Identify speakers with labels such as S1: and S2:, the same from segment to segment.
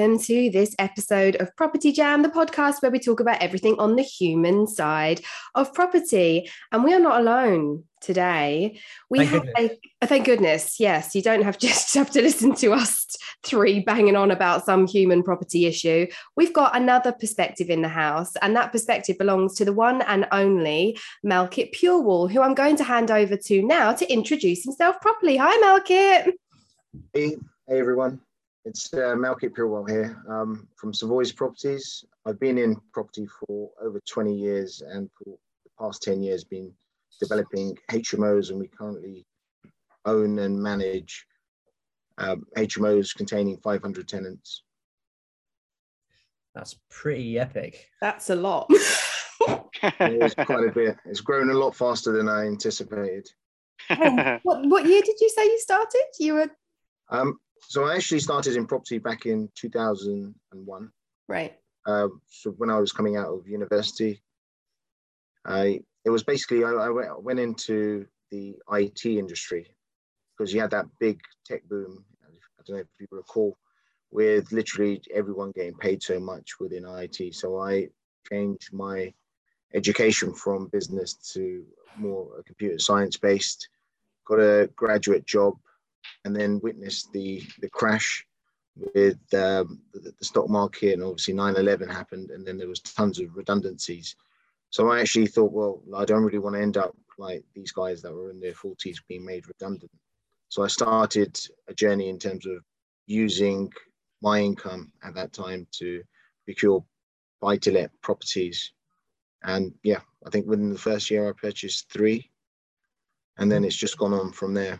S1: Welcome to this episode of Property Jam, the podcast where we talk about everything on the human side of property. And we are not alone today. We
S2: Thank
S1: have
S2: goodness.
S1: a, thank goodness, yes, you don't have just have to listen to us three banging on about some human property issue. We've got another perspective in the house, and that perspective belongs to the one and only Malkit Purewal, who I'm going to hand over to now to introduce himself properly. Hi, Malkit.
S3: Hey, hey everyone. It's uh, Malkit Purewal here um, from Savoy's Properties. I've been in property for over 20 years and for the past 10 years been developing HMOs and we currently own and manage um, HMOs containing 500 tenants.
S2: That's pretty epic.
S1: That's a lot.
S3: It's quite a bit. It's grown a lot faster than I anticipated.
S1: what, what year did you say you started? You were
S3: Um, so I actually started in property back in 2001.
S1: right.
S3: uh, so when I was coming out of university, I it was basically I, I went- went into the IT industry because you had that big tech boom. I don't know if you recall, with literally everyone getting paid so much within IT. So I changed my education from business to more computer science based. Got a graduate job, and then witnessed the the crash with um, the, the stock market and obviously 9-11 happened and then there was tons of redundancies. So i actually thought well i don't really want to end up like these guys that were in their 40s being made redundant. So i started a journey in terms of using my income at that time to procure buy to let properties. And yeah i think within the first year i purchased three and then it's just gone on from there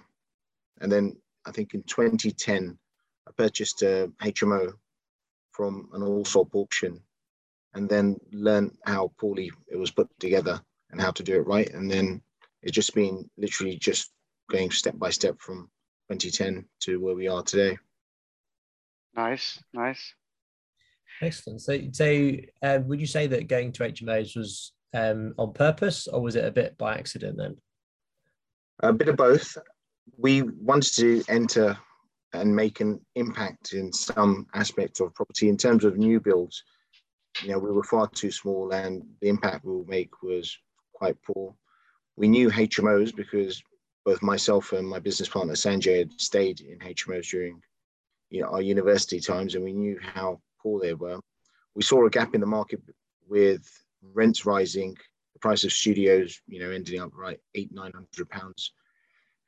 S3: and then i think in 2010 I purchased a HMO from an Allsop auction and then learned how poorly it was put together and how to do it right. And then it's just been literally just going step by step from 2010 to where we are today.
S4: nice, nice.
S2: Excellent. So, so uh, would you say that going to HMOs was um, on purpose or was it a bit by accident then?
S3: A bit of both. We wanted to enter and make an impact in some aspects of property in terms of new builds. You know, we were far too small and the impact we would make was quite poor. We knew HMOs because both myself and my business partner Sanjay had stayed in HMOs during you know, our university times and we knew how poor they were. We saw a gap in the market with rents rising, the price of studios, you know, ending up right eight, nine hundred pounds.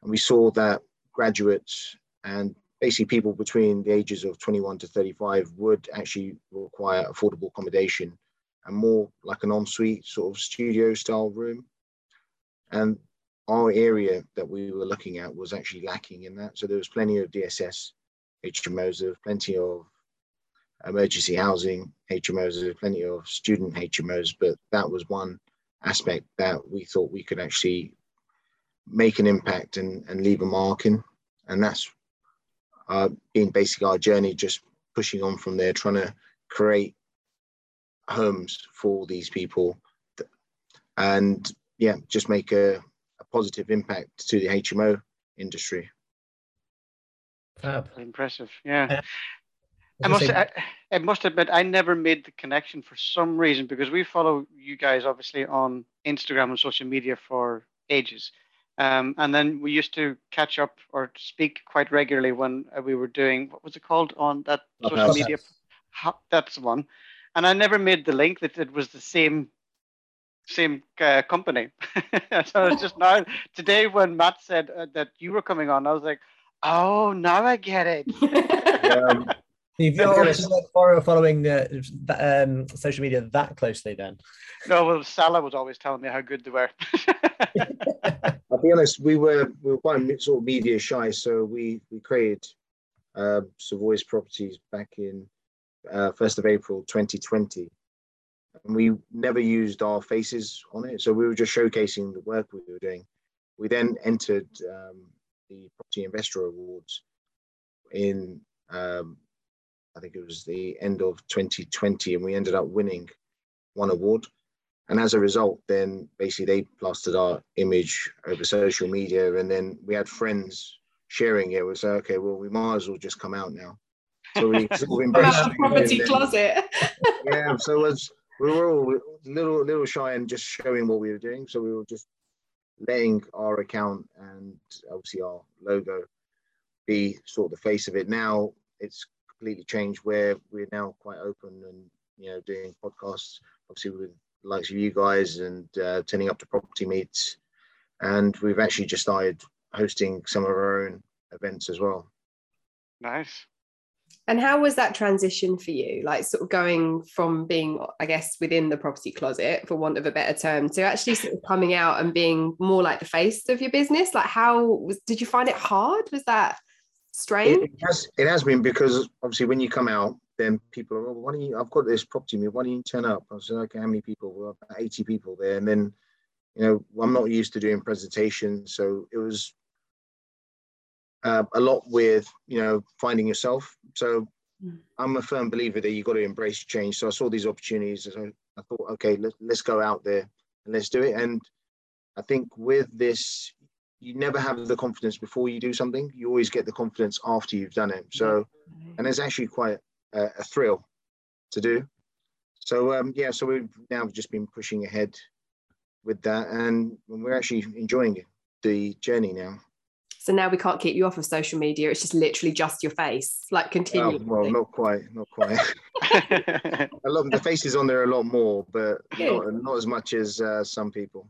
S3: And we saw that graduates and basically people between the ages of 21 to 35 would actually require affordable accommodation and more like an ensuite sort of studio style room. And our area that we were looking at was actually lacking in that. So there was plenty of DSS HMOs, there was plenty of emergency housing HMOs, there was plenty of student HMOs, but that was one aspect that we thought we could actually make an impact and, and leave a mark in. And that's uh, been basically our journey, just pushing on from there, trying to create homes for these people and yeah, just make a, a positive impact to the HMO industry.
S2: Fab.
S4: Impressive. Yeah.
S2: Uh,
S4: I must, I, I must admit, I never made the connection for some reason because we follow you guys obviously on Instagram and social media for ages. Um, and then we used to catch up or speak quite regularly when uh, we were doing, what was it called on that social
S3: Clubhouse.
S4: media? That's the one. And I never made the link that it was the same same uh, company. so it's just now, today when Matt said uh, that you were coming on, I was like, oh, now I get it.
S3: Um,
S2: If you're obviously not follow- following the, the, um, social media that closely, then
S4: No, well, Salah was always telling me how good they were.
S3: Be honest, we were we were quite sort of media shy, so we we created uh, Savoy's Properties back in uh, first of April 2020, and we never used our faces on it. So we were just showcasing the work we were doing. We then entered um, the Property Investor Awards in, um, I think it was the end of 2020, and we ended up winning one award. And as a result, then basically they plastered our image over social media, and then we had friends sharing it. We said, okay, well, we might as well just come out now. So we sort of embraced
S1: it. property then, closet.
S3: yeah, so as we were all little little shy and just showing what we were doing. So we were just letting our account and obviously our logo be sort of the face of it. Now it's completely changed where we're now quite open and you know doing podcasts, obviously with likes of you guys and uh, turning up to property meets, and we've actually just started hosting some of our own events as well.
S4: Nice.
S1: And how was that transition for you? Like sort of going from being, I guess, within the property closet, for want of a better term, to actually sort of coming out and being more like the face of your business. Like, how was? Did you find it hard? Was that strange?
S3: It, it has. It has been because obviously when you come out, then people are, oh, why don't you? I've got this property. Me, why don't you turn up? I said, okay, how many people? Well, about eighty people there, and then, you know, I'm not used to doing presentations, so it was uh, a lot with you know finding yourself. So mm. I'm a firm believer that you've got to embrace change. So I saw these opportunities. and I thought, okay, let, let's go out there and let's do it. And I think with this, you never have the confidence before you do something. You always get the confidence after you've done it. So, and it's actually quite a, a thrill to do. So um, yeah, so we've now just been pushing ahead with that, and we're actually enjoying the journey now.
S1: So now we can't keep you off of social media. It's just literally just your face, like continually.
S3: Well, well not quite, not quite. a lot the faces on there a lot more, but not, not, as much as uh, some people.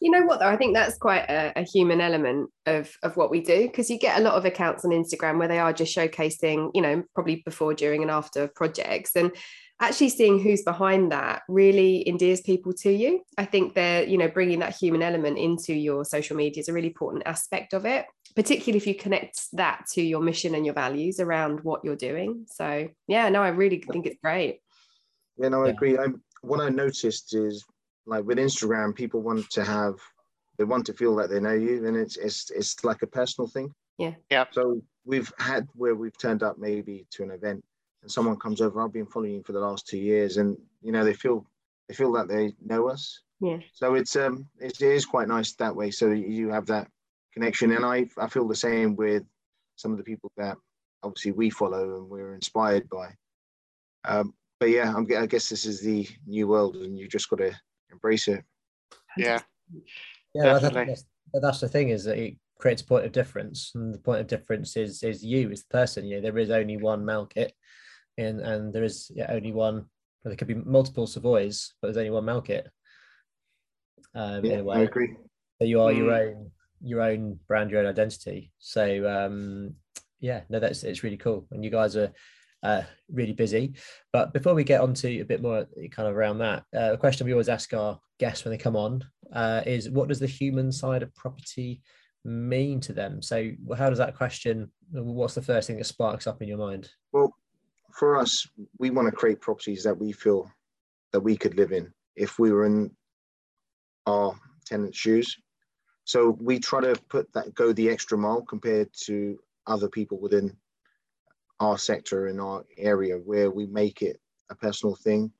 S1: You know what though? I think that's quite a, a human element of of what we do because you get a lot of accounts on Instagram where they are just showcasing, you know, probably before, during, and after projects, and actually seeing who's behind that really endears people to you. I think they're, you know, bringing that human element into your social media is a really important aspect of it, particularly if you connect that to your mission and your values around what you're doing. So, yeah, no, I really think it's great.
S3: Yeah, no, I agree. i'm what I noticed is like with Instagram, people want to have, they want to feel that they know you, and it's it's it's like a personal thing.
S1: Yeah.
S4: Yeah.
S3: So we've had where we've turned up maybe to an event and someone comes over, I've been following you for the last two years, and you know they feel they feel that they know us.
S1: Yeah.
S3: So it's um it's, it is quite nice that way. So you have that connection, and I I feel the same with some of the people that obviously we follow and we're inspired by. Um, but yeah, I'm, I guess this is the new world, and you just got to embrace it.
S4: Yeah.
S2: Yeah, that's, that's the thing is that it creates a point of difference, and the point of difference is is you is the person. You know, there is only one Malkit, and and there is yeah, only one. Well, there could be multiple Savoys, but there's only one Malkit.
S3: Um, yeah, I agree.
S2: So you are mm. your own your own brand, your own identity. So um, yeah, no, that's it's really cool, and you guys are uh, really busy. But before we get on to a bit more kind of around that, uh, a question we always ask our guests when they come on uh, is, what does the human side of property mean to them? So how does that question? What's the first thing that sparks up in your mind?
S3: Well, for us, we want to create properties that we feel that we could live in if we were in our tenant's shoes. So we try to put that go the extra mile compared to other people within our sector in our area where we make it a personal thing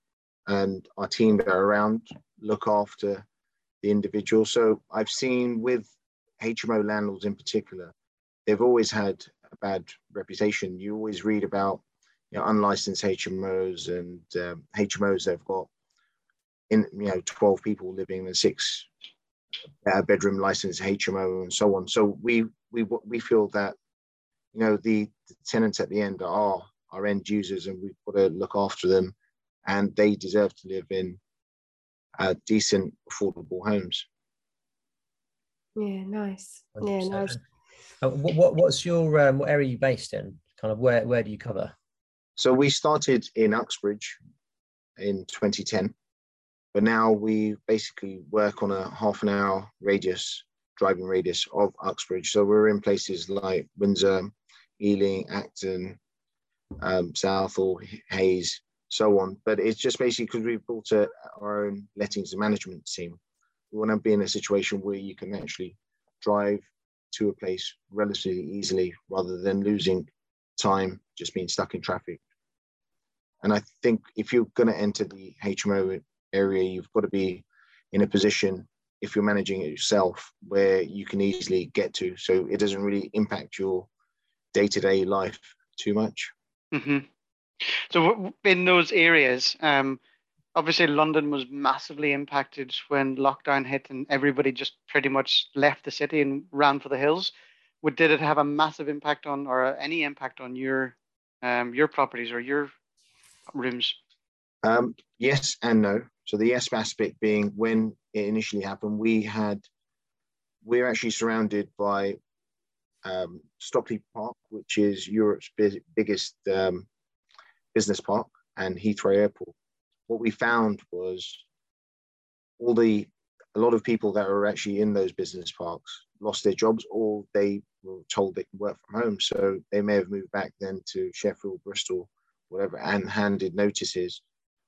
S3: and our team that are around look after the individual. So I've seen with HMO landlords in particular, they've always had a bad reputation. You always read about you know, unlicensed HMOs and um, HMOs that have got in you know 12 people living in a six uh, bedroom licensed HMO and so on. So we we we feel that you know the, the tenants at the end are our end users and we've got to look after them and they deserve to live in uh, decent affordable homes.
S1: Yeah, nice. Yeah, nice.
S2: Uh, what, what, what's your um, what area are you based in? Kind of where where do you cover?
S3: So we started in Uxbridge in 2010, but now we basically work on a half an hour radius, driving radius of Uxbridge. So we're in places like Windsor, Ealing, Acton, um, Southall, Hayes, so on. But it's just basically because we've built a, our own lettings and management team. We want to be in a situation where you can actually drive to a place relatively easily rather than losing time just being stuck in traffic. And I think if you're going to enter the HMO area, you've got to be in a position, if you're managing it yourself, where you can easily get to. So it doesn't really impact your day to day life too much.
S4: Mm-hmm. So in those areas, um, obviously London was massively impacted when lockdown hit and everybody just pretty much left the city and ran for the hills. Would did it have a massive impact on or any impact on your um, your properties or your rooms?
S3: Um, yes and no. So the yes aspect being when it initially happened, we had we're actually surrounded by um, Stockley Park, which is Europe's biggest um, business park, and Heathrow Airport. What we found was all the a lot of people that were actually in those business parks lost their jobs or they were told they can work from home. So they may have moved back then to Sheffield, Bristol, whatever, and handed notices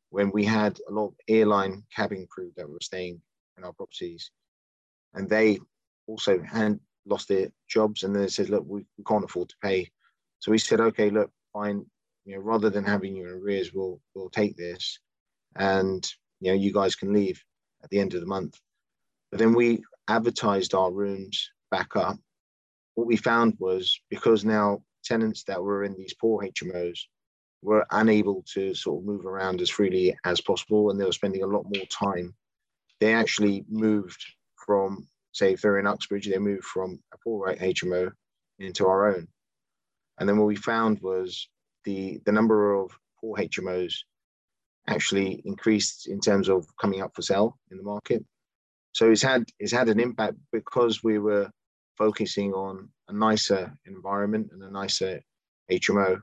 S3: when we had a lot of airline cabin crew that were staying in our properties. And they also had lost their jobs and then they said, look, we, we can't afford to pay. So we said, okay, look, fine, you know, rather than having you in arrears, we'll we'll take this and you know, you guys can leave at the end of the month. But then we advertised our rooms back up. What we found was because now tenants that were in these poor HMOs were unable to sort of move around as freely as possible and they were spending a lot more time. They actually moved from, say, if they're in Uxbridge, they moved from a poor HMO into our own. And then what we found was the, the number of poor HMOs actually increased in terms of coming up for sale in the market. So it's had it's had an impact because we were focusing on a nicer environment and a nicer HMO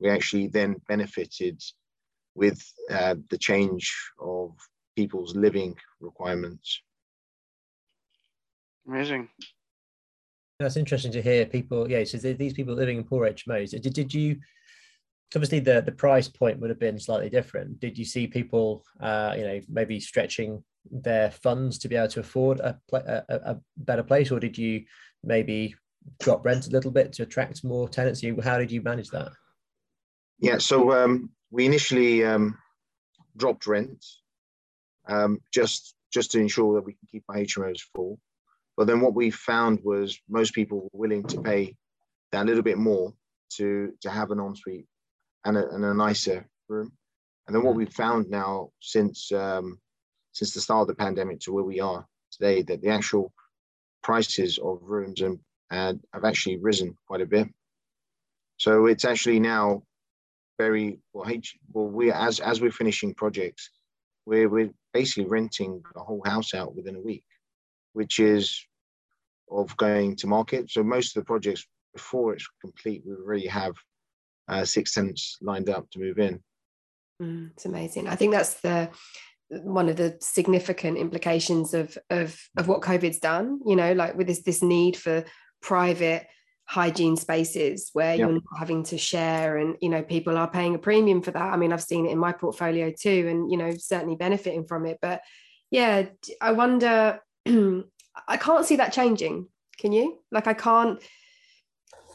S3: we actually then benefited with uh, the change of people's living requirements.
S4: Amazing.
S2: That's interesting to hear. People, yeah. So these people living in poor HMOs. Did, did you? Obviously, the the price point would have been slightly different. Did you see people, uh, you know, maybe stretching their funds to be able to afford a, a, a better place, or did you maybe drop rent a little bit to attract more tenants? How did you manage that?
S3: Yeah, so um, we initially um, dropped rent um, just just to ensure that we can keep our HMOs full. But then what we found was most people were willing to pay that little bit more to to have an ensuite and a, and a nicer room. And then what mm. we found now since um, since the start of the pandemic to where we are today, that the actual prices of rooms and, and have actually risen quite a bit. So it's actually now very well. H, well, we as as we're finishing projects, we're we're basically renting a whole house out within a week, which is of going to market. So most of the projects before it's complete, we already have uh, six tenants lined up to move in.
S1: Mm, it's amazing. I think that's the one of the significant implications of of of what COVID's done. You know, like with this this need for private hygiene spaces where yep. you're not having to share and you know people are paying a premium for that i mean i've seen it in my portfolio too and you know certainly benefiting from it but yeah i wonder i can't see that changing can you like i can't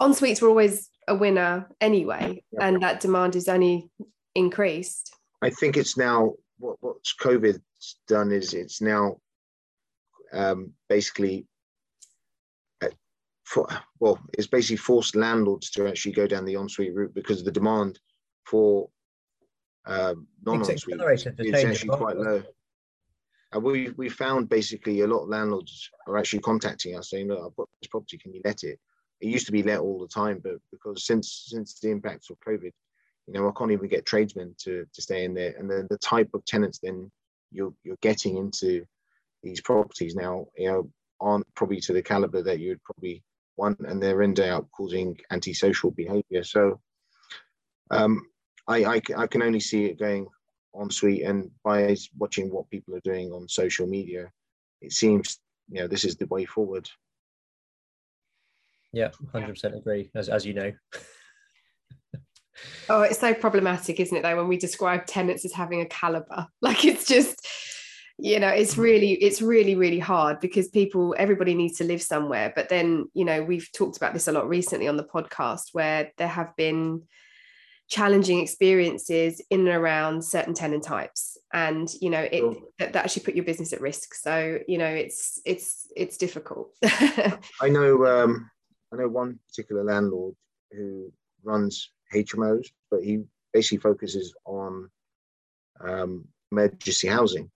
S1: en suites were always a winner anyway yep. and that demand is only increased
S3: i think it's now what what's covid done is it's now um, basically for, well, it's basically forced landlords to actually go down the ensuite route because of the demand for uh, non-ensuite is actually quite low. And we we found basically a lot of landlords are actually contacting us saying, "Look, I've got this property. Can you let it?" It used to be let all the time, but because since since the impacts of COVID, you know, I can't even get tradesmen to to stay in there. And then the type of tenants then you're you're getting into these properties now, you know, aren't probably to the caliber that you would probably want, and they're in day out causing antisocial behavior. So um, I, I, I can only see it going en suite, and by watching what people are doing on social media, it seems you know this is the way forward.
S2: Yeah, hundred percent agree. As as you know.
S1: oh, it's so problematic, isn't it? Though when we describe tenants as having a caliber, like it's just you know it's really it's really really hard because people everybody needs to live somewhere but then you know we've talked about this a lot recently on the podcast where there have been challenging experiences in and around certain tenant types. And you know it sure. that, that actually put your business at risk. So you know it's it's it's difficult.
S3: I know um i know one particular landlord who runs hmos but he basically focuses on um emergency housing.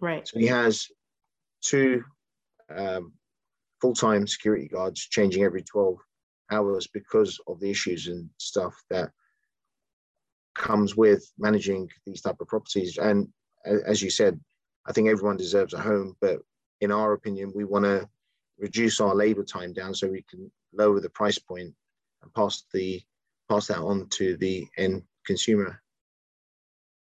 S1: Right.
S3: So he has two um, full-time security guards changing every 12 hours because of the issues and stuff that comes with managing these type of properties. And as you said, I think everyone deserves a home, but in our opinion, we want to reduce our labor time down so we can lower the price point and pass the pass that on to the end consumer.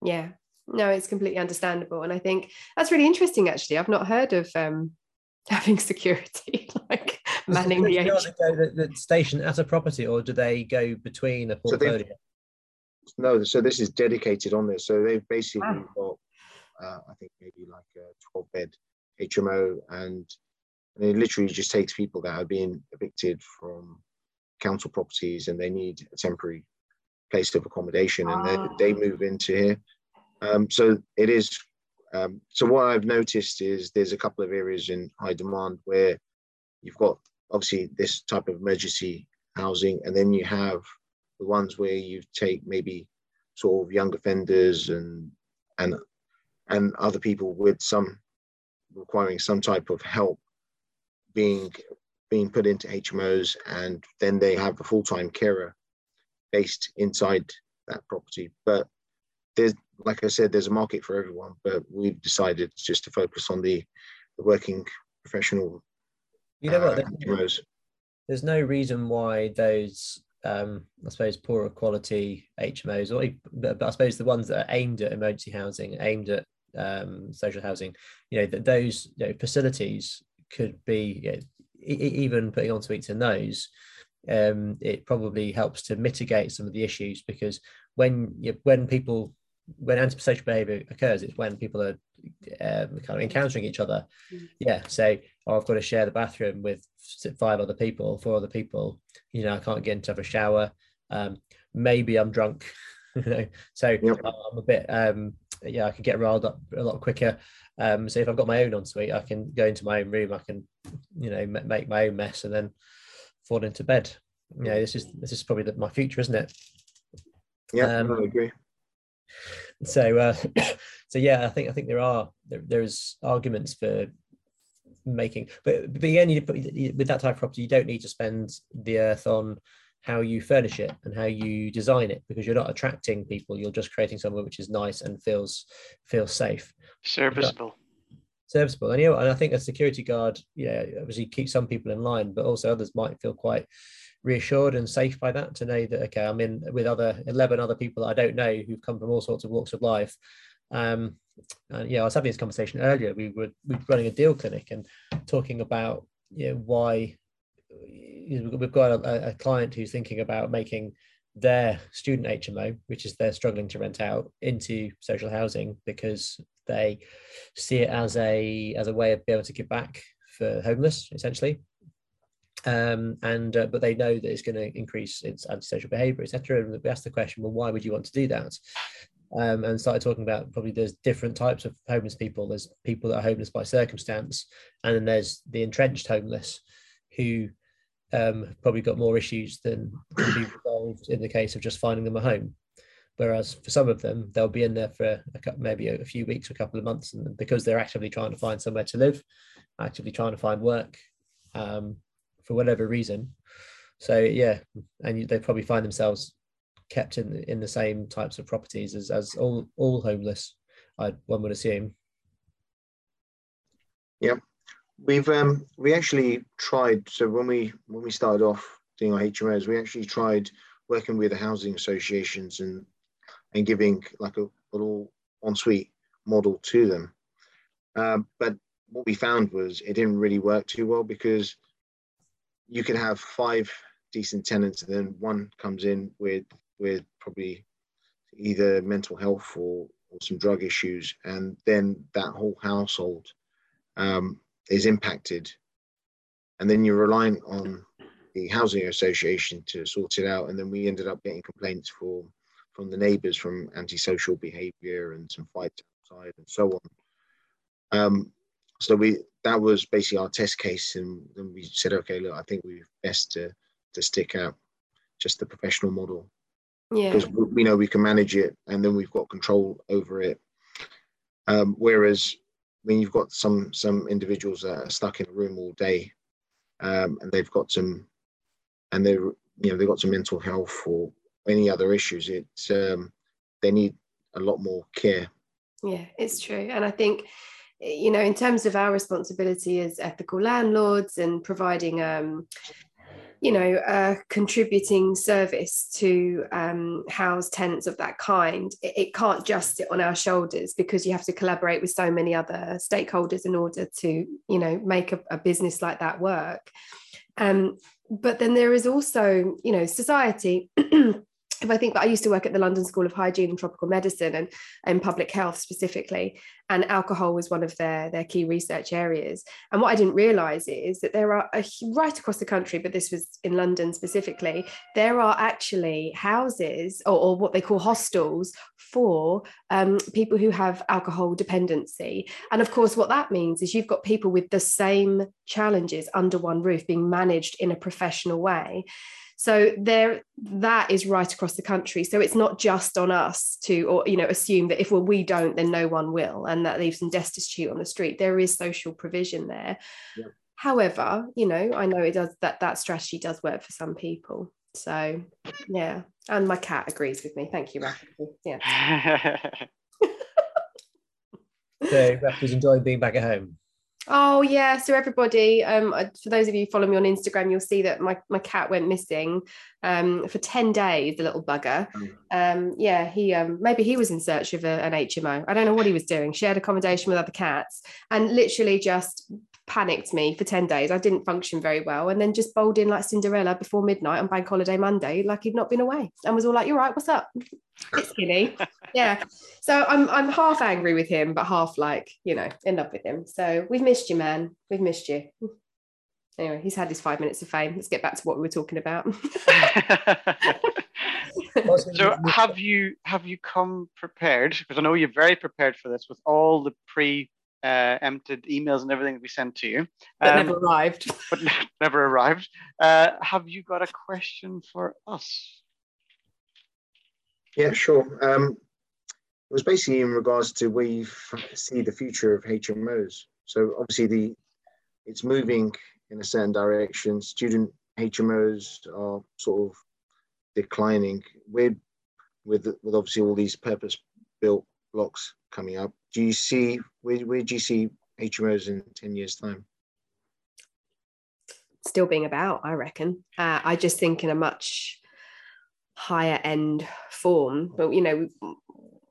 S1: Yeah, no, it's completely understandable, and I think that's really interesting. Actually, I've not heard of um, having security like manning the,
S2: the, the, station at a property, or do they go between a portfolio? So
S3: no, so this is dedicated on this. So they've basically got, uh, I think maybe like a 12 bed HMO, and, and it literally just takes people that are being evicted from council properties and they need a temporary place of accommodation, and oh. they, they move into here. Um, so it is. Um, so what I've noticed is there's a couple of areas in high demand where you've got obviously this type of emergency housing, and then you have the ones where you take maybe sort of young offenders and and and other people with some requiring some type of help being being put into HMOs and then they have a full-time carer based inside that property. But there's like I said, there's a market for everyone, but we've decided just to focus on the, the working professional.
S2: You know what? Uh, there's no reason why those um, I suppose poorer quality HMOs, or but, I suppose the ones that are aimed at emergency housing, aimed at um, social housing, you know, that those you know, facilities could be you know, even putting en suites in those. Um, it probably helps to mitigate some of the issues because when you, when people when antisocial behavior occurs, it's when people are um, kind of encountering each other. Mm. Yeah, say, oh, I've got to share the bathroom with five other people, four other people. You know, I can't get into have a shower. Um, maybe I'm drunk. you know, so yep. I'm a bit. Um, yeah, I can get riled up a lot quicker. Um, so if I've got my own ensuite, I can go into my own room. I can, you know, make my own mess and then fall into bed. You know, this is this is probably the, my future, isn't it?
S3: Yeah, um, I agree
S2: so uh, so yeah i think i think there are there, there's arguments for making but but again you put, with that type of property you don't need to spend the earth on how you furnish it and how you design it because you're not attracting people you're just creating somewhere which is nice and feels feels safe.
S4: Serviceable.
S2: Serviceable. And you know and i think a security guard yeah obviously keeps some people in line but also others might feel quite reassured and safe by that to know that okay i'm in with other 11 other people that i don't know who've come from all sorts of walks of life. Um and yeah i was having this conversation earlier we were, we were running a deal clinic and talking about you know why you know, we've got a, a client who's thinking about making their student hmo which is they're struggling to rent out into social housing because they see it as a as a way of being able to give back for homeless essentially um, and uh, but they know that it's going to increase its antisocial behavior, etc. And we asked the question, well, why would you want to do that? Um, and started talking about probably there's different types of homeless people. There's people that are homeless by circumstance, and then there's the entrenched homeless, who um, probably got more issues than can be resolved in the case of just finding them a home. Whereas for some of them, they'll be in there for a maybe a few weeks, or a couple of months, and because they're actively trying to find somewhere to live, actively trying to find work, um, for whatever reason. So yeah, and they probably find themselves kept in in the same types of properties as as all all homeless. I one would assume.
S3: Yeah, we've um we actually tried. So when we when we started off doing our HMOs, we actually tried working with the housing associations and and giving like a, little ensuite model to them. Um, but what we found was it didn't really work too well because you can have five decent tenants and then one comes in with with probably either mental health or or some drug issues, and then that whole household um, is impacted, and then you're relying on the housing association to sort it out, and then we ended up getting complaints for from the neighbours from antisocial behaviour and some fights outside and so on. Um, so we that was basically our test case, and then we said, okay, look, I think we're best to to stick out just the professional model
S1: Yeah.
S3: because we know we can manage it and then we've got control over it. Um, whereas when you've got some some individuals that are stuck in a room all day um, and they've got some and they're you know they've got some mental health or any other issues, it's um, they need a lot more care.
S1: Yeah, it's true. And I think, you know, in terms of our responsibility as ethical landlords and providing, um, you know, a contributing service to um, house tenants of that kind, it, it can't just sit on our shoulders because you have to collaborate with so many other stakeholders in order to, you know, make a, a business like that work. Um, but then there is also, you know, society. if I think, but I used to work at the London School of Hygiene and Tropical Medicine and, and public health specifically, and alcohol was one of their, their key research areas. And what I didn't realize is that there are, a, right across the country, but this was in London specifically, there are actually houses or, or what they call hostels for um, people who have alcohol dependency. And of course, what that means is you've got people with the same challenges under one roof being managed in a professional way. So there, that is right across the country. So it's not just on us to, or you know, assume that if well we don't, then no one will, and that leaves them destitute on the street. There is social provision there.
S3: Yeah.
S1: However, you know, I know it does that that strategy does work for some people. So yeah, and my cat agrees with me. Thank you, Rafi. Yeah.
S2: So Rafi's enjoying being back at home.
S1: Oh yeah. So everybody, um, for those of you who follow me on Instagram, you'll see that my, my cat went missing um, for 10 days, the little bugger. Um, yeah, he um, maybe he was in search of a, an HMO. I don't know what he was doing. Shared accommodation with other cats and literally just panicked me for 10 days. I didn't function very well and then just bowled in like Cinderella before midnight on bank holiday Monday, like he'd not been away and was all like, You're right, what's up? It's skinny. yeah. So I'm I'm half angry with him, but half like, you know, in love with him. So we've missed you, man. We've missed you. Anyway, he's had his five minutes of fame. Let's get back to what we were talking about.
S4: so have you have you come prepared? Because I know you're very prepared for this with all the pre uh, emptied emails and everything that we sent to you.
S1: That um, never arrived.
S4: but never arrived. Uh, have you got a question for us?
S3: Yeah, sure. Um, it was basically in regards to where you see the future of HMOs. So obviously the it's moving in a certain direction. Student HMOs are sort of declining. With with with obviously all these purpose built blocks coming up. Do you see where, where do you see HMOs in 10 years time?
S1: Still being about, I reckon. Uh, I just think in a much higher end form. But you know,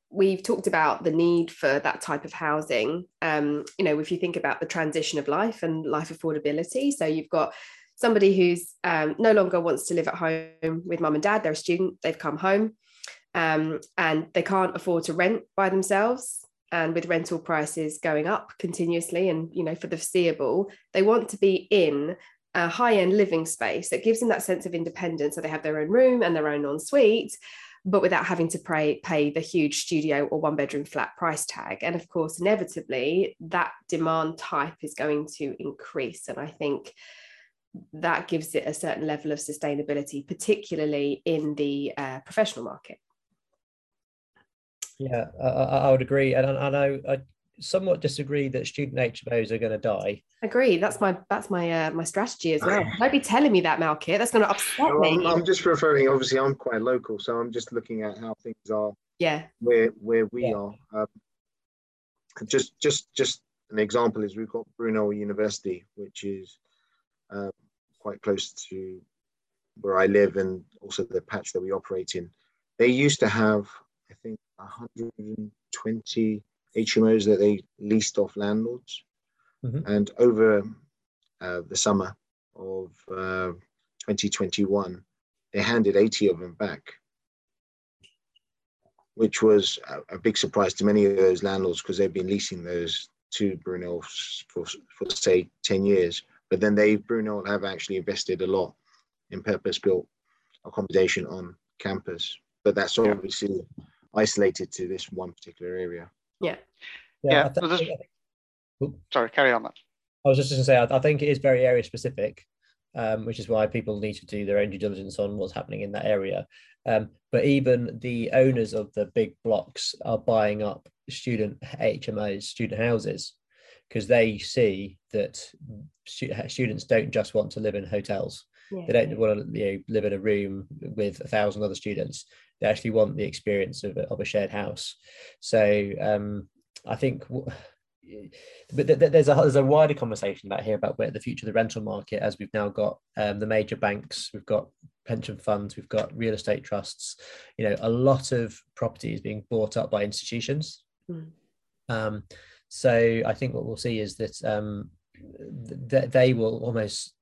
S1: we've talked about the need for that type of housing. Um, you know, if you think about the transition of life and life affordability, so you've got somebody who's um, no longer wants to live at home with mum and dad. They're a student. They've come home, um, and they can't afford to rent by themselves. And with rental prices going up continuously, and you know, for the foreseeable, they want to be in a high-end living space that gives them that sense of independence. So they have their own room and their own ensuite, but without having to pay, pay the huge studio or one bedroom flat price tag. And of course, inevitably, that demand type is going to increase. And I think that gives it a certain level of sustainability, particularly in the uh, professional market.
S2: Yeah, I, I would agree, and I, I know I somewhat disagree that student HMOs are going to die.
S1: Agree. That's my that's my uh, my strategy as well. Don't be telling me that, Malkit. That's going to upset
S3: well,
S1: me.
S3: I'm, I'm, just referring. Obviously, I'm quite local, so I'm just looking at how things are.
S1: Yeah.
S3: Where where we
S2: Yeah.
S3: are. Um, just just just an example is we've got Brunel University, which is um, quite close to where I live and also the patch that we operate in. They used to have, I think, 120 HMOs that they leased off landlords.
S2: Mhm.
S3: And over uh, the summer of uh, 2021, they handed 80 of them back. which was a, a big surprise to many of those landlords because they've been leasing those to Brunel for, for say 10 years. But then they, Brunel, have actually invested a lot in purpose built accommodation on campus. But that's obviously yeah. Isolated to this one particular area.
S1: Yeah.
S4: Yeah. yeah. Th- sorry, carry on. That.
S2: I was just going to say, I, I think it is very area specific, um, which is why people need to do their own due diligence on what's happening in that area. Um, but even the owners of the big blocks are buying up student HMOs, student houses, because they see that stu- students don't just want to live in hotels. Yeah. They don't want to you know, live in a room with a thousand other students. They actually want the experience of a, of a shared house. So um, I think. but there's a there's a wider conversation about here about where the future of the rental market as we've now got um, the major banks we've got pension funds we've got real estate trusts you know a lot of property is being bought up by institutions mm. um, so I think what we'll see is that um, th- they will almost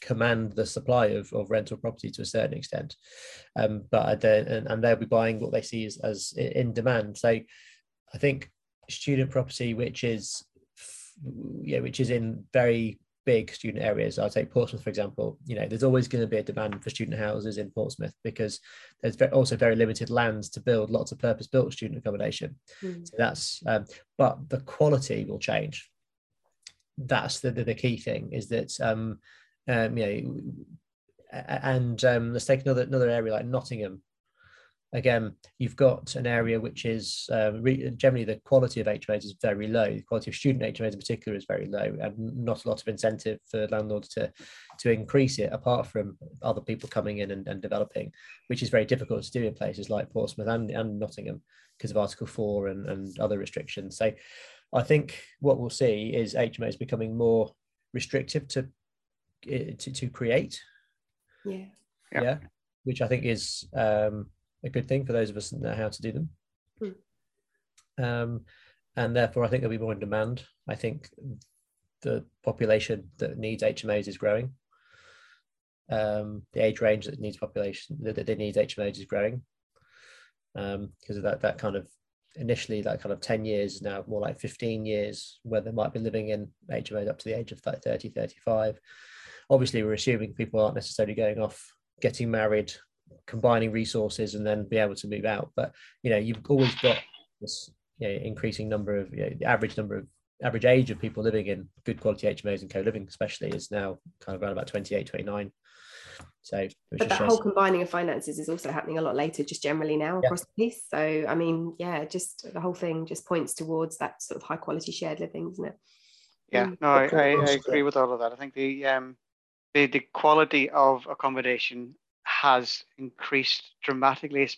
S2: command the supply of, of rental property to a certain extent, um, but and, and they'll be buying what they see as, as in demand. So I think student property, which is yeah, which is in very big student areas. I'll take Portsmouth, for example. You know, there's always going to be a demand for student houses in Portsmouth because there's also very limited lands to build lots of purpose-built student accommodation. Mm. So that's, um, but the quality will change. That's the, the, the key thing is that, um, um, and um, let's take another another area like Nottingham again, you've got an area which is um, re- generally the quality of HMOs is very low. The quality of student HMOs in particular is very low, and not a lot of incentive for landlords to to increase it, apart from other people coming in and, and developing, which is very difficult to do in places like Portsmouth and, and Nottingham because of Article Four and, and other restrictions. So, I think what we'll see is HMOs becoming more restrictive to to, to create.
S1: Yeah.
S2: yeah. Yeah. Which I think is um, a good thing for those of us that know how to do them. Mm. Um, and therefore, I think there'll be more in demand. I think the population that needs HMOs is growing. Um, the age range that needs population that, that needs HMOs is growing um, because of that that kind of initially that kind of 10 years now more like 15 years where they might be living in HMOs up to the age of 30 35 obviously we're assuming people aren't necessarily going off getting married combining resources and then be able to move out. But you know, you've always got this you know, increasing number of you know, the average number of average age of people living in good quality HMOs and co-living, especially, is now kind of around about 28, 29. So,
S1: but that whole combining of finances is also happening a lot later, just generally now across the piece. So, I mean, yeah, just the whole thing just points towards that sort of high quality shared living, isn't it?
S4: Yeah, um, no, I, I, I, agree with all of that. I think the um, the the quality of accommodation has increased dramatically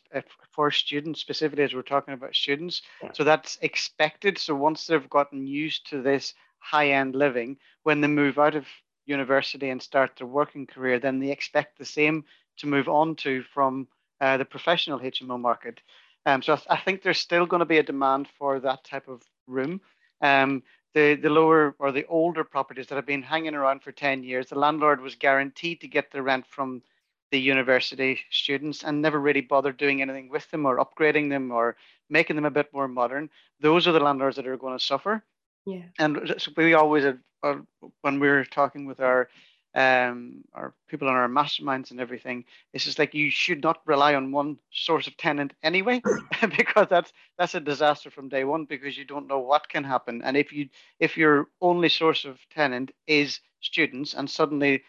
S4: for students, specifically as we're talking about students. So that's expected. So once they've gotten used to this high end living, when they move out of university and start their working career, then they expect the same to move on to from uh, the professional HMO market. Um, so I, think there's still going to be a demand for that type of room. Um, the, the lower or the older properties that have been hanging around for 10 years, the landlord was guaranteed to get the rent from the university students and never really bothered doing anything with them or upgrading them or making them a bit more modern. Those are the landlords that are going to suffer.
S1: Yeah.
S4: And so we always, uh, when we're talking with our um, our people on our masterminds and everything, it's just like you should not rely on one source of tenant anyway, because that's that's a disaster from day one because you don't know what can happen. And if you if your only source of tenant is students and suddenly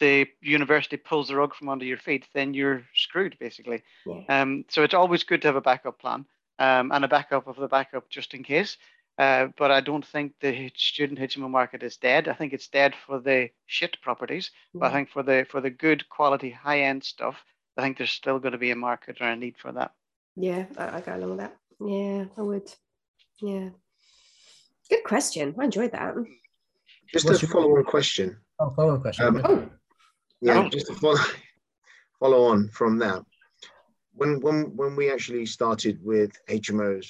S4: the university pulls the rug from under your feet, then you're screwed basically. Yeah. Um, so it's always good to have a backup plan um, and a backup of the backup just in case. Uh, but I don't think the student HMO market is dead. I think it's dead for the shit properties. Yeah. But I think for the for the good quality high end stuff, I think there's still going to be a market or a need for that.
S1: Yeah, I, I go along with that. Yeah, I would. Yeah. Good question. I enjoyed that.
S3: Just What's a follow on question.
S2: Oh, follow on question. Um,
S3: oh yeah, oh. just to follow, follow on from that. When when when we actually started with HMOs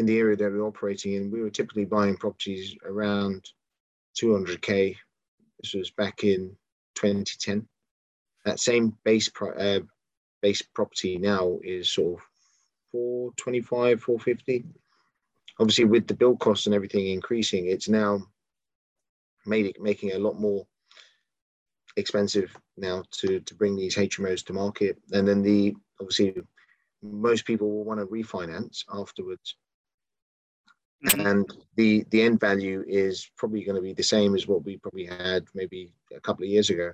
S3: in the area that we we're operating in, we were typically buying properties around 200k. This was back in 2010. That same base pro, uh, base property now is sort of 425, 450. Obviously, with the build costs and everything increasing, it's now made it making it a lot more expensive now to to bring these HMOs to market. And then the obviously most people will want to refinance afterwards. Mm-hmm. And the the end value is probably going to be the same as what we probably had maybe a couple of years ago.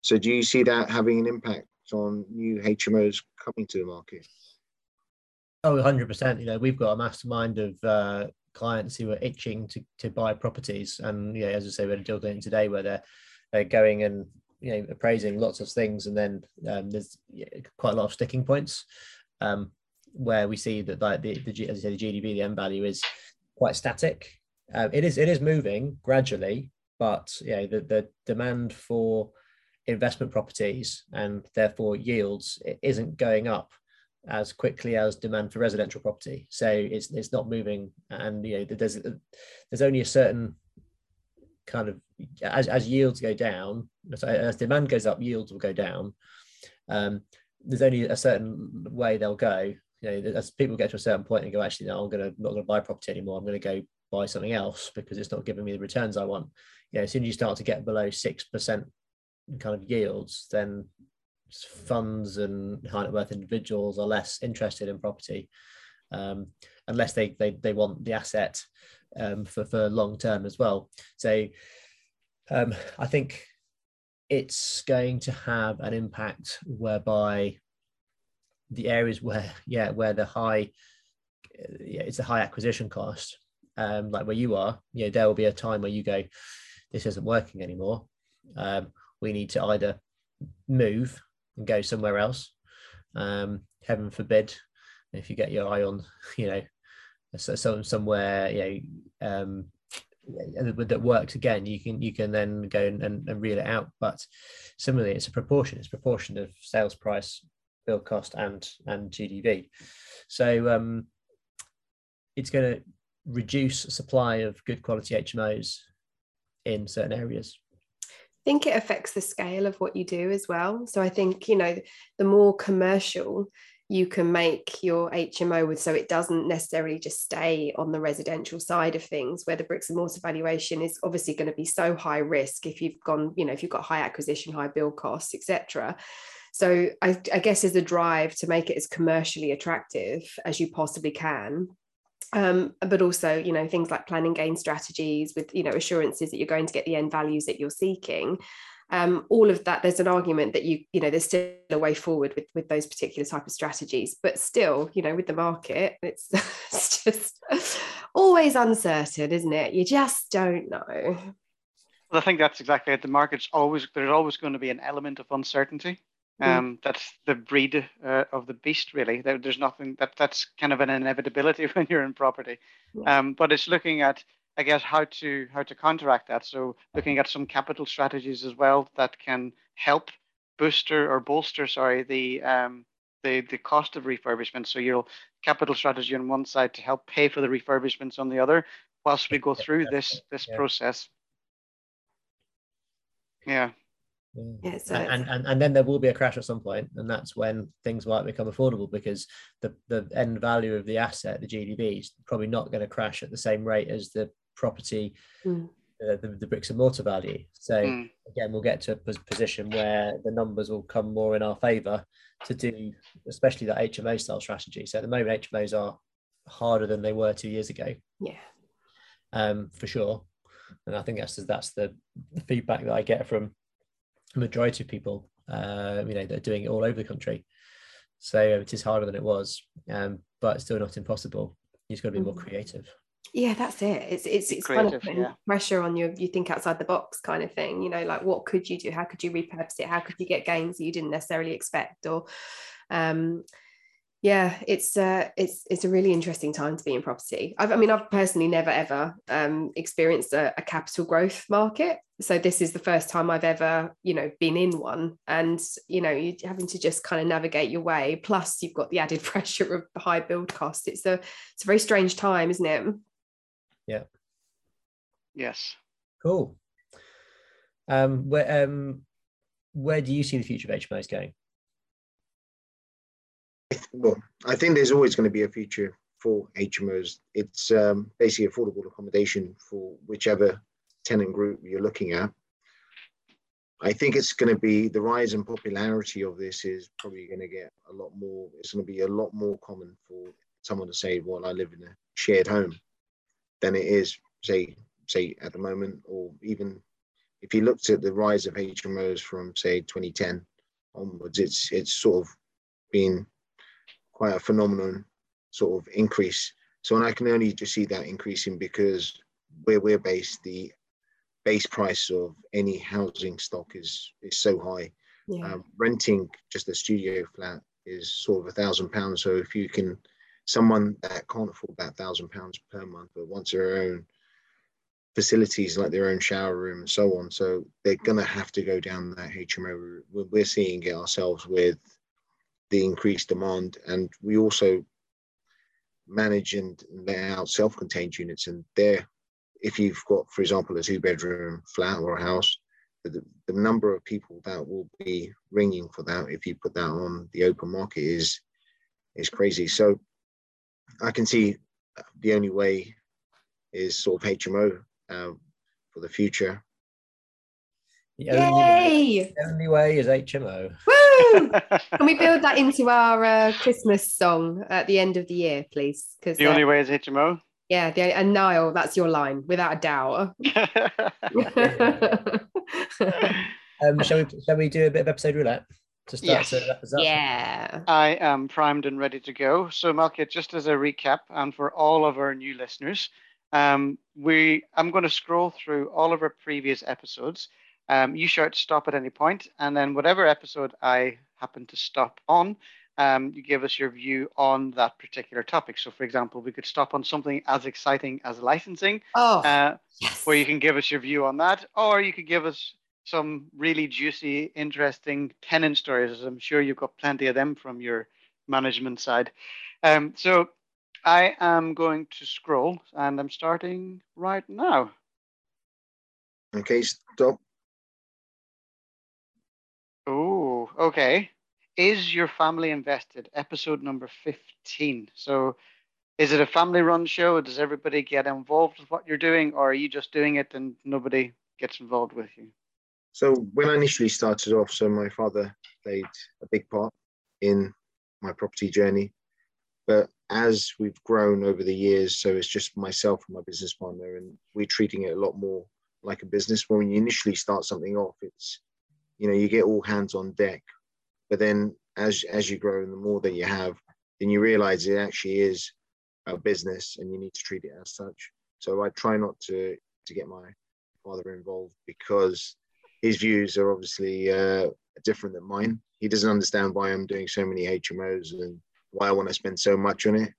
S3: So do you see that having an impact on new HMOs coming to the market?
S2: Oh, 100%. You know, we've got a mastermind of uh, clients who are itching to, to buy properties. And, yeah, as I say, we're dealing today where they're, they're going and, you know, appraising lots of things. And then um, there's quite a lot of sticking points um, where we see that like the, the, as I say, the GDV, the end value is quite static. Uh, it is, it is moving gradually, but, yeah, the, the demand for investment properties and therefore yields isn't going up as quickly as demand for residential property. So it's it's not moving, and you know there's there's only a certain kind of as as yields go down, as demand goes up, yields will go down. Um, there's only a certain way they'll go. You know, as people get to a certain point and go, actually, no, I'm gonna not gonna buy property anymore. I'm gonna go buy something else because it's not giving me the returns I want. You know, as soon as you start to get below six percent kind of yields, then funds and high net worth individuals are less interested in property um, unless they, they they want the asset um, for for long term as well. So um, I think it's going to have an impact whereby the areas where yeah where the high yeah, it's a high acquisition cost um, like where you are you know there will be a time where you go this isn't working anymore um, we need to either move and go somewhere else. Um, heaven forbid if you get your eye on, you know, some somewhere, you know, um, that works again, you can you can then go and, and, and reel it out. But similarly, it's a proportion. It's a proportion of sales price, build cost, and and GDV. So um, it's going to reduce supply of good quality HMOs in certain areas I
S1: think it affects the scale of what you do as well. So I think, you know, the more commercial you can make your HMO with, so it doesn't necessarily just stay on the residential side of things, where the bricks and mortar valuation is obviously going to be so high risk if you've gone, you know, if you've got high acquisition, high build costs, etc. So I, I guess is a drive to make it as commercially attractive as you possibly can. Um, but also you know things like planning gain strategies with you know assurances that you're going to get the end values that you're seeking. Um, all of that there's an argument that you you know there's still a way forward with with those particular type of strategies. But still you know with the market it's, it's just always uncertain isn't it? You just don't know.
S4: Well i think that's exactly it. The market's always there's always going to be an element of uncertainty. Um, mm. That's the breed uh, of the beast, really. There, there's nothing that that's kind of an inevitability when you're in property. Yeah. Um, but it's looking at, I guess, how to how to counteract that. So looking at some capital strategies as well that can help booster or bolster, sorry, the um, the the cost of refurbishment. So you'll capital strategy on one side to help pay for the refurbishments on the other, whilst we go through this this yeah. process. Yeah.
S1: Yeah, so
S2: and, and and then there will be a crash at some point, and that's when things might become affordable because the the end value of the asset, the GDV, is probably not going to crash at the same rate as the property, mm. uh, the, the bricks and mortar value. So mm. again, we'll get to a position where the numbers will come more in our favour to do, especially that HMO style strategy. So at the moment, HMOs are harder than they were two years ago.
S1: Yeah,
S2: um, for sure. And I think that's that's the feedback that I get from majority of people, uh, you know, they're doing it all over the country. So it is harder than it was, um, but still not impossible. You just got to be more mm. creative.
S1: Yeah, that's it. It's it's it's creative, kind of putting yeah. pressure on you. You think outside the box, kind of thing. You know, like what could you do? How could you repurpose it? How could you get gains that you didn't necessarily expect? Or, um, yeah it's uh it's it's a really interesting time to be in property. I've, i mean i've personally never ever um experienced a, a, capital growth market. So this is the first time i've ever you know been in one. And you know you're having to just kind of navigate your way plus you've got the added pressure of the high build costs. It's a it's a very strange time isn't it?
S2: Yeah.
S4: Yes.
S2: Cool. Um where um where do you see the future of hmos going
S3: well, I think there's always going to be a future for HMOs. It's um, basically affordable accommodation for whichever tenant group you're looking at. I think it's going to be the rise in popularity of this is probably going to get a lot more. It's going to be a lot more common for someone to say, "Well, I live in a shared home," than it is, say, say at the moment, or even if you looked at the rise of HMOs from say 2010 onwards, it's it's sort of been quite a phenomenon sort of increase. So and I can only just see that increasing because where we're based, the base price of any housing stock is is so high. Yeah. Um, renting just a studio flat is sort of a thousand pounds. So if you can, someone that can't afford that thousand pounds per month, but wants their own facilities like their own shower room and so on. So they're going to have to go down that HMO route. We're seeing it ourselves with the increased demand, and we also manage and let out self-contained units. And there, if you've got, for example, a two-bedroom flat or a house, the, the number of people that will be ringing for that if you put that on the open market is is crazy. So I can see the only way is sort of HMO um, for the future.
S2: The
S1: Yay!
S2: only, the only way is HMO.
S1: Woo! Can we build that into our uh, Christmas song at the end of the year, please? Because
S4: the only way is HMO.
S1: Yeah, the, and Niall, that's your line, without a doubt.
S2: um, shall we? Shall we do a bit of episode roulette to start
S4: Yes.
S2: to wrap us up?
S1: yeah.
S4: I am primed and ready to go. So, Malkit, just as a recap, and for all of our new listeners, um, we I'm going to scroll through all of our previous episodes. Um, you shout stop at any point, and then whatever episode I happen to stop on, um, you give us your view on that particular topic. So, for example, we could stop on something as exciting as licensing,
S1: Oh,
S4: uh,
S1: yes.
S4: where you can give us your view on that, or you could give us some really juicy, interesting tenant stories. as I'm sure you've got plenty of them from your management side. Um, so I am going to scroll, and I'm starting right now.
S3: Okay, stop.
S4: Oh, okay. Is your family invested? Episode number 15. So is it a family run show? Does everybody get involved with what you're doing, or are you just doing it and nobody gets involved with you?
S3: So when I initially started off, so my father played a big part in my property journey. But as we've grown over the years, so it's just myself and my business partner, and we're treating it a lot more like a business. When you initially start something off, it's you know you get all hands on deck, but then as as you grow and the more that you have, then you realize it actually is a business, and you need to treat it as such. So I try not to to get my father involved because his views are obviously uh, different than mine. He doesn't understand why I'm doing so many HMOs and why I want to spend so much on it.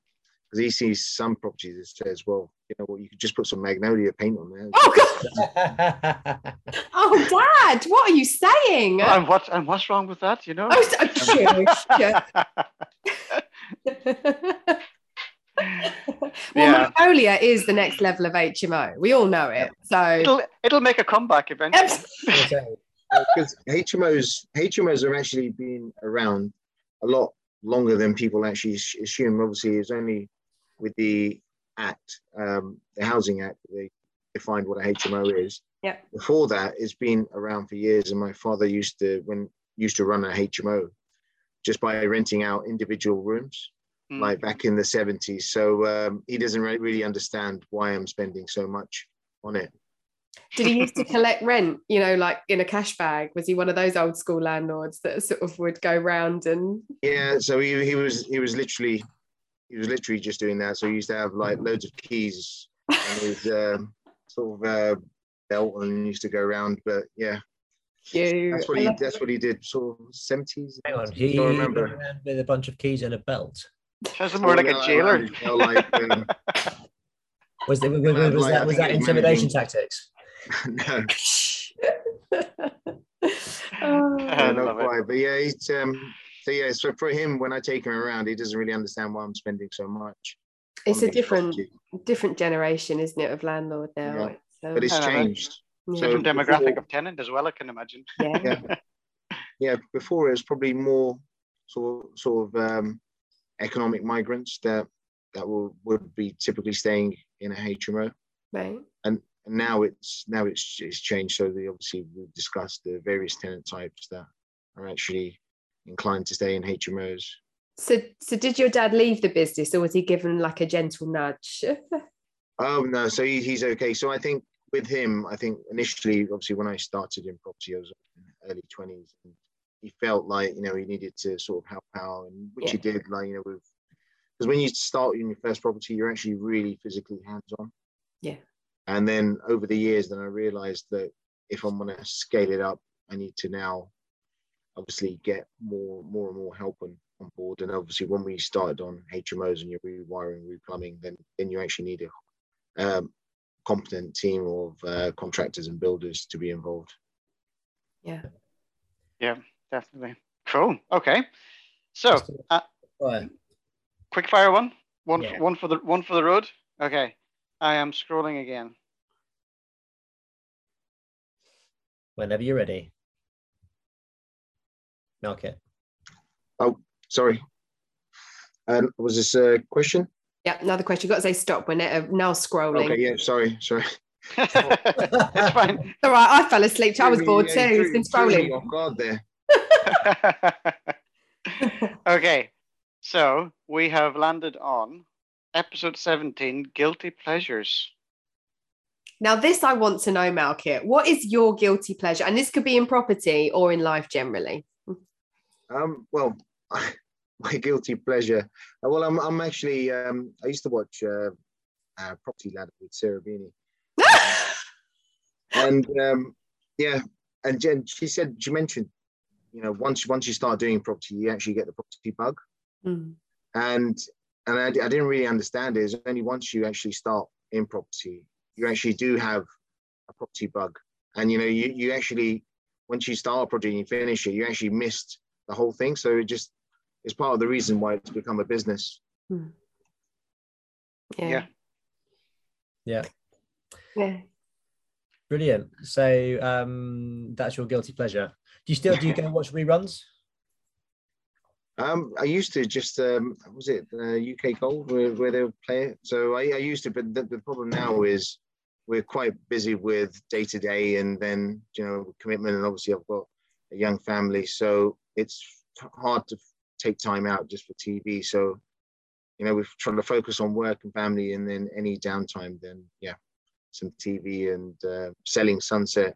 S3: Because he sees some properties that says, well, you know what, you could just put some magnolia paint on there.
S1: Oh, God. Oh, Dad, what are you saying?
S4: and what and what's wrong with that? You know.
S1: Oh, so- well,
S4: Yeah.
S1: Magnolia is the next level of HMO. We all know it. So,
S4: it'll it'll make a comeback eventually.
S3: Because HMOs, HMOs are actually been around a lot longer than people actually assume. Obviously, it's only with the Act, um, the Housing Act, they defined what a HMO is.
S1: Yeah.
S3: Before that, it's been around for years, and my father used to when used to run a HMO just by renting out individual rooms.
S4: Mm.
S3: like back in the 70s. So um, he doesn't re- really understand why I'm spending so much on it.
S1: did he used to collect rent, you know, like in a cash bag? Was he one of those old school landlords that sort of would go round and
S3: Yeah, so he, he was he was literally he was literally just doing that. So he used to have like loads of keys on his um, sort of uh, belt and used to go around. But yeah,
S1: you?
S3: that's what he that's what he did. Sort of 70s.
S2: Hang on,
S3: I
S2: he
S3: don't remember.
S2: with a bunch of keys and a belt.
S4: Sounds more like a jailer.
S3: you know,
S2: Was, the, was, was that was that intimidation tactics?
S3: no,
S1: Oh.
S4: I
S3: no, not
S4: love it.
S3: quite. But yeah, he's um. So yeah, so for him, when I take him around, he doesn't really understand why I'm spending so much.
S1: it's a different
S3: properties.
S1: different generation, isn't it, of landlord now?
S3: Yeah.
S1: So,
S3: but it's
S4: I
S3: changed.
S1: yeah.
S3: so-
S4: Different demographic
S3: before-
S4: of tenant as well, I can imagine.
S1: yeah.
S3: Yeah. Yeah, before it was probably more sort sort of um, economic migrants that that will would be typically staying in a HMO.
S1: Right.
S3: And, and now it's now it's it's changed. So the, obviously we've discussed the various tenant types that are actually inclined to stay in HMOs.
S1: So, so did your dad leave the business, or was he given like a gentle nudge?
S3: Oh no, so he, he's okay. So I think with him, I think initially, obviously, when I started in property, I was in early twenties, and he felt like you know he needed to sort of help out, and which he did. Like you know, with because when you start in your first property, you're actually really physically hands on.
S1: Yeah.
S3: And then over the years, then I realized that if I'm going to scale it up, I need to now obviously get more, more and more help on, on board. And obviously, when we started on HMOs and you're rewiring, replumbing, then then you actually need a um, competent team of uh, contractors and builders to be involved.
S1: Yeah.
S4: Yeah, definitely. Cool. Okay. So, uh, quick fire one. One, yeah. one for the one for the road. Okay. I am scrolling again.
S2: Whenever you're ready. Okay.
S3: Oh, sorry. Um, was this a question?
S1: Yeah, another question. You've got to say stop when it, uh, now scrolling.
S3: Okay, yeah, sorry, sorry.
S4: it's fine.
S1: All right, I fell asleep. I was bored too. It's been scrolling.
S3: Oh God, there.
S4: okay, so we have landed on episode 17 Guilty Pleasures.
S1: Now, this I want to know, Malkit. What is your guilty pleasure? And this could be in property or in life generally.
S3: Um, well, my guilty pleasure. Uh, well, I'm, I'm actually, um, I used to watch uh, uh, Property Ladder with Sarah Beeny. and um, yeah, and Jen, she said, she mentioned, you know, once once you start doing property, you actually get the property bug.
S1: Mm.
S3: And and I, I didn't really understand it. It's only once you actually start in property, you actually do have a property bug. And you know, you you actually once you start a project and you finish it, you actually missed the whole thing. So it just is part of the reason why it's become a business.
S1: Hmm.
S4: Yeah.
S2: Yeah.
S1: Yeah.
S2: Brilliant. So um, that's your guilty pleasure. Do you still do you go watch reruns?
S3: Um, I used to just um, was it uh, UK Gold where, where they would play it. So I, I used to, but the, the, problem now is we're quite busy with day to day and then you know commitment, and obviously I've got a young family, so it's hard to take time out just for TV. So, you know, we're trying to focus on work and family, and then any downtime, then yeah, some TV and uh, selling Sunset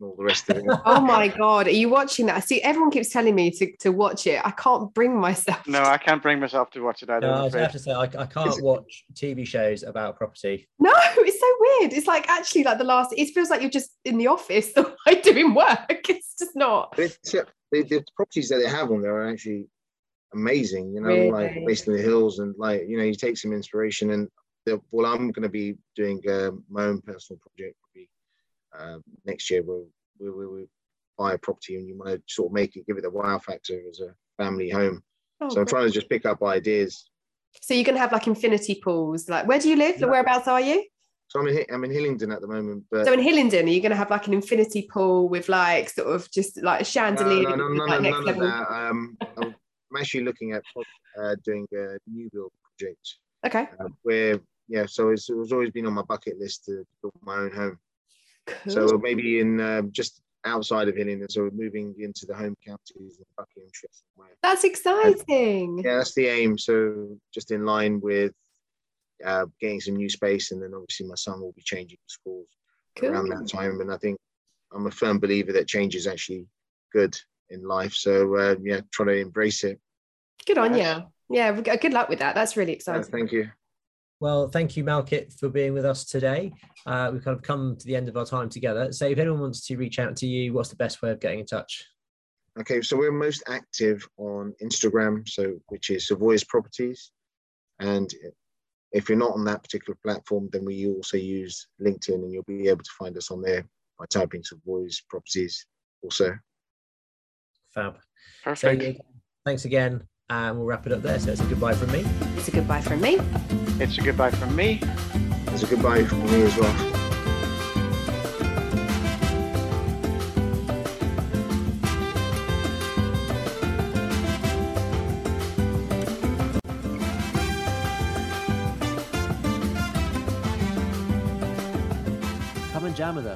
S3: and all the rest of it.
S1: oh my god, are you watching that? See, everyone keeps telling me to, to watch it. I can't bring myself.
S4: No, I can't bring myself to watch it either.
S2: No, I have to say, I, I can't watch TV shows about property.
S1: No, it's so weird. It's like actually like the last. It feels like you're just in the office, like doing work. It's just not.
S3: It's, uh, the, the properties that they have on there are actually amazing. You know, really? like based in the hills, and like you know, you take some inspiration. And the, well, I'm going to be doing uh, my own personal project. Uh, next year, we'll, we will we'll buy a property, and you want to sort of make it, give it the wow factor as a family home. Oh, so I'm trying to just pick up ideas.
S1: So you're going to have like infinity pools. Like, where do you live? Yeah. Whereabouts are you?
S3: So I'm in, I'm in Hillingdon at the moment. But
S1: so in Hillingdon, are you going to have like an infinity pool with like sort of just like a chandelier?
S3: No, no, no, like none, none of that. Um, I'm actually looking at uh, doing a new build project.
S1: Okay.
S3: Uh, where yeah, so it's, it was always been on my bucket list to build my own home. Cool. So maybe in um, just outside of Hillingdon, so moving into the home counties in Buckinghamshire.
S1: That's exciting.
S3: yeah, that's the aim. So just in line with uh, getting some new space, and then obviously my son will be changing schools cool. around that time. And I think I'm a firm believer that change is actually good in life. So uh, yeah, try to embrace it.
S1: Good on yes. you. Yeah, good luck with that. That's really exciting.
S3: Yeah, thank you.
S2: Well, thank you, Malkit, for being with us today. Uh, we've kind of come to the end of our time together. So, if anyone wants to reach out to you, what's the best way of getting in touch?
S3: Okay, so we're most active on Instagram, so which is Savoy's Properties, and if you're not on that particular platform, then we also use LinkedIn and you'll be able to find us on there by typing Savoy's properties also.
S2: Fab.
S4: Perfect.
S2: So, thanks again. And we'll wrap it up there. So it's a goodbye from me.
S1: It's a goodbye from me.
S4: It's a goodbye from me.
S3: It's a goodbye from me as well.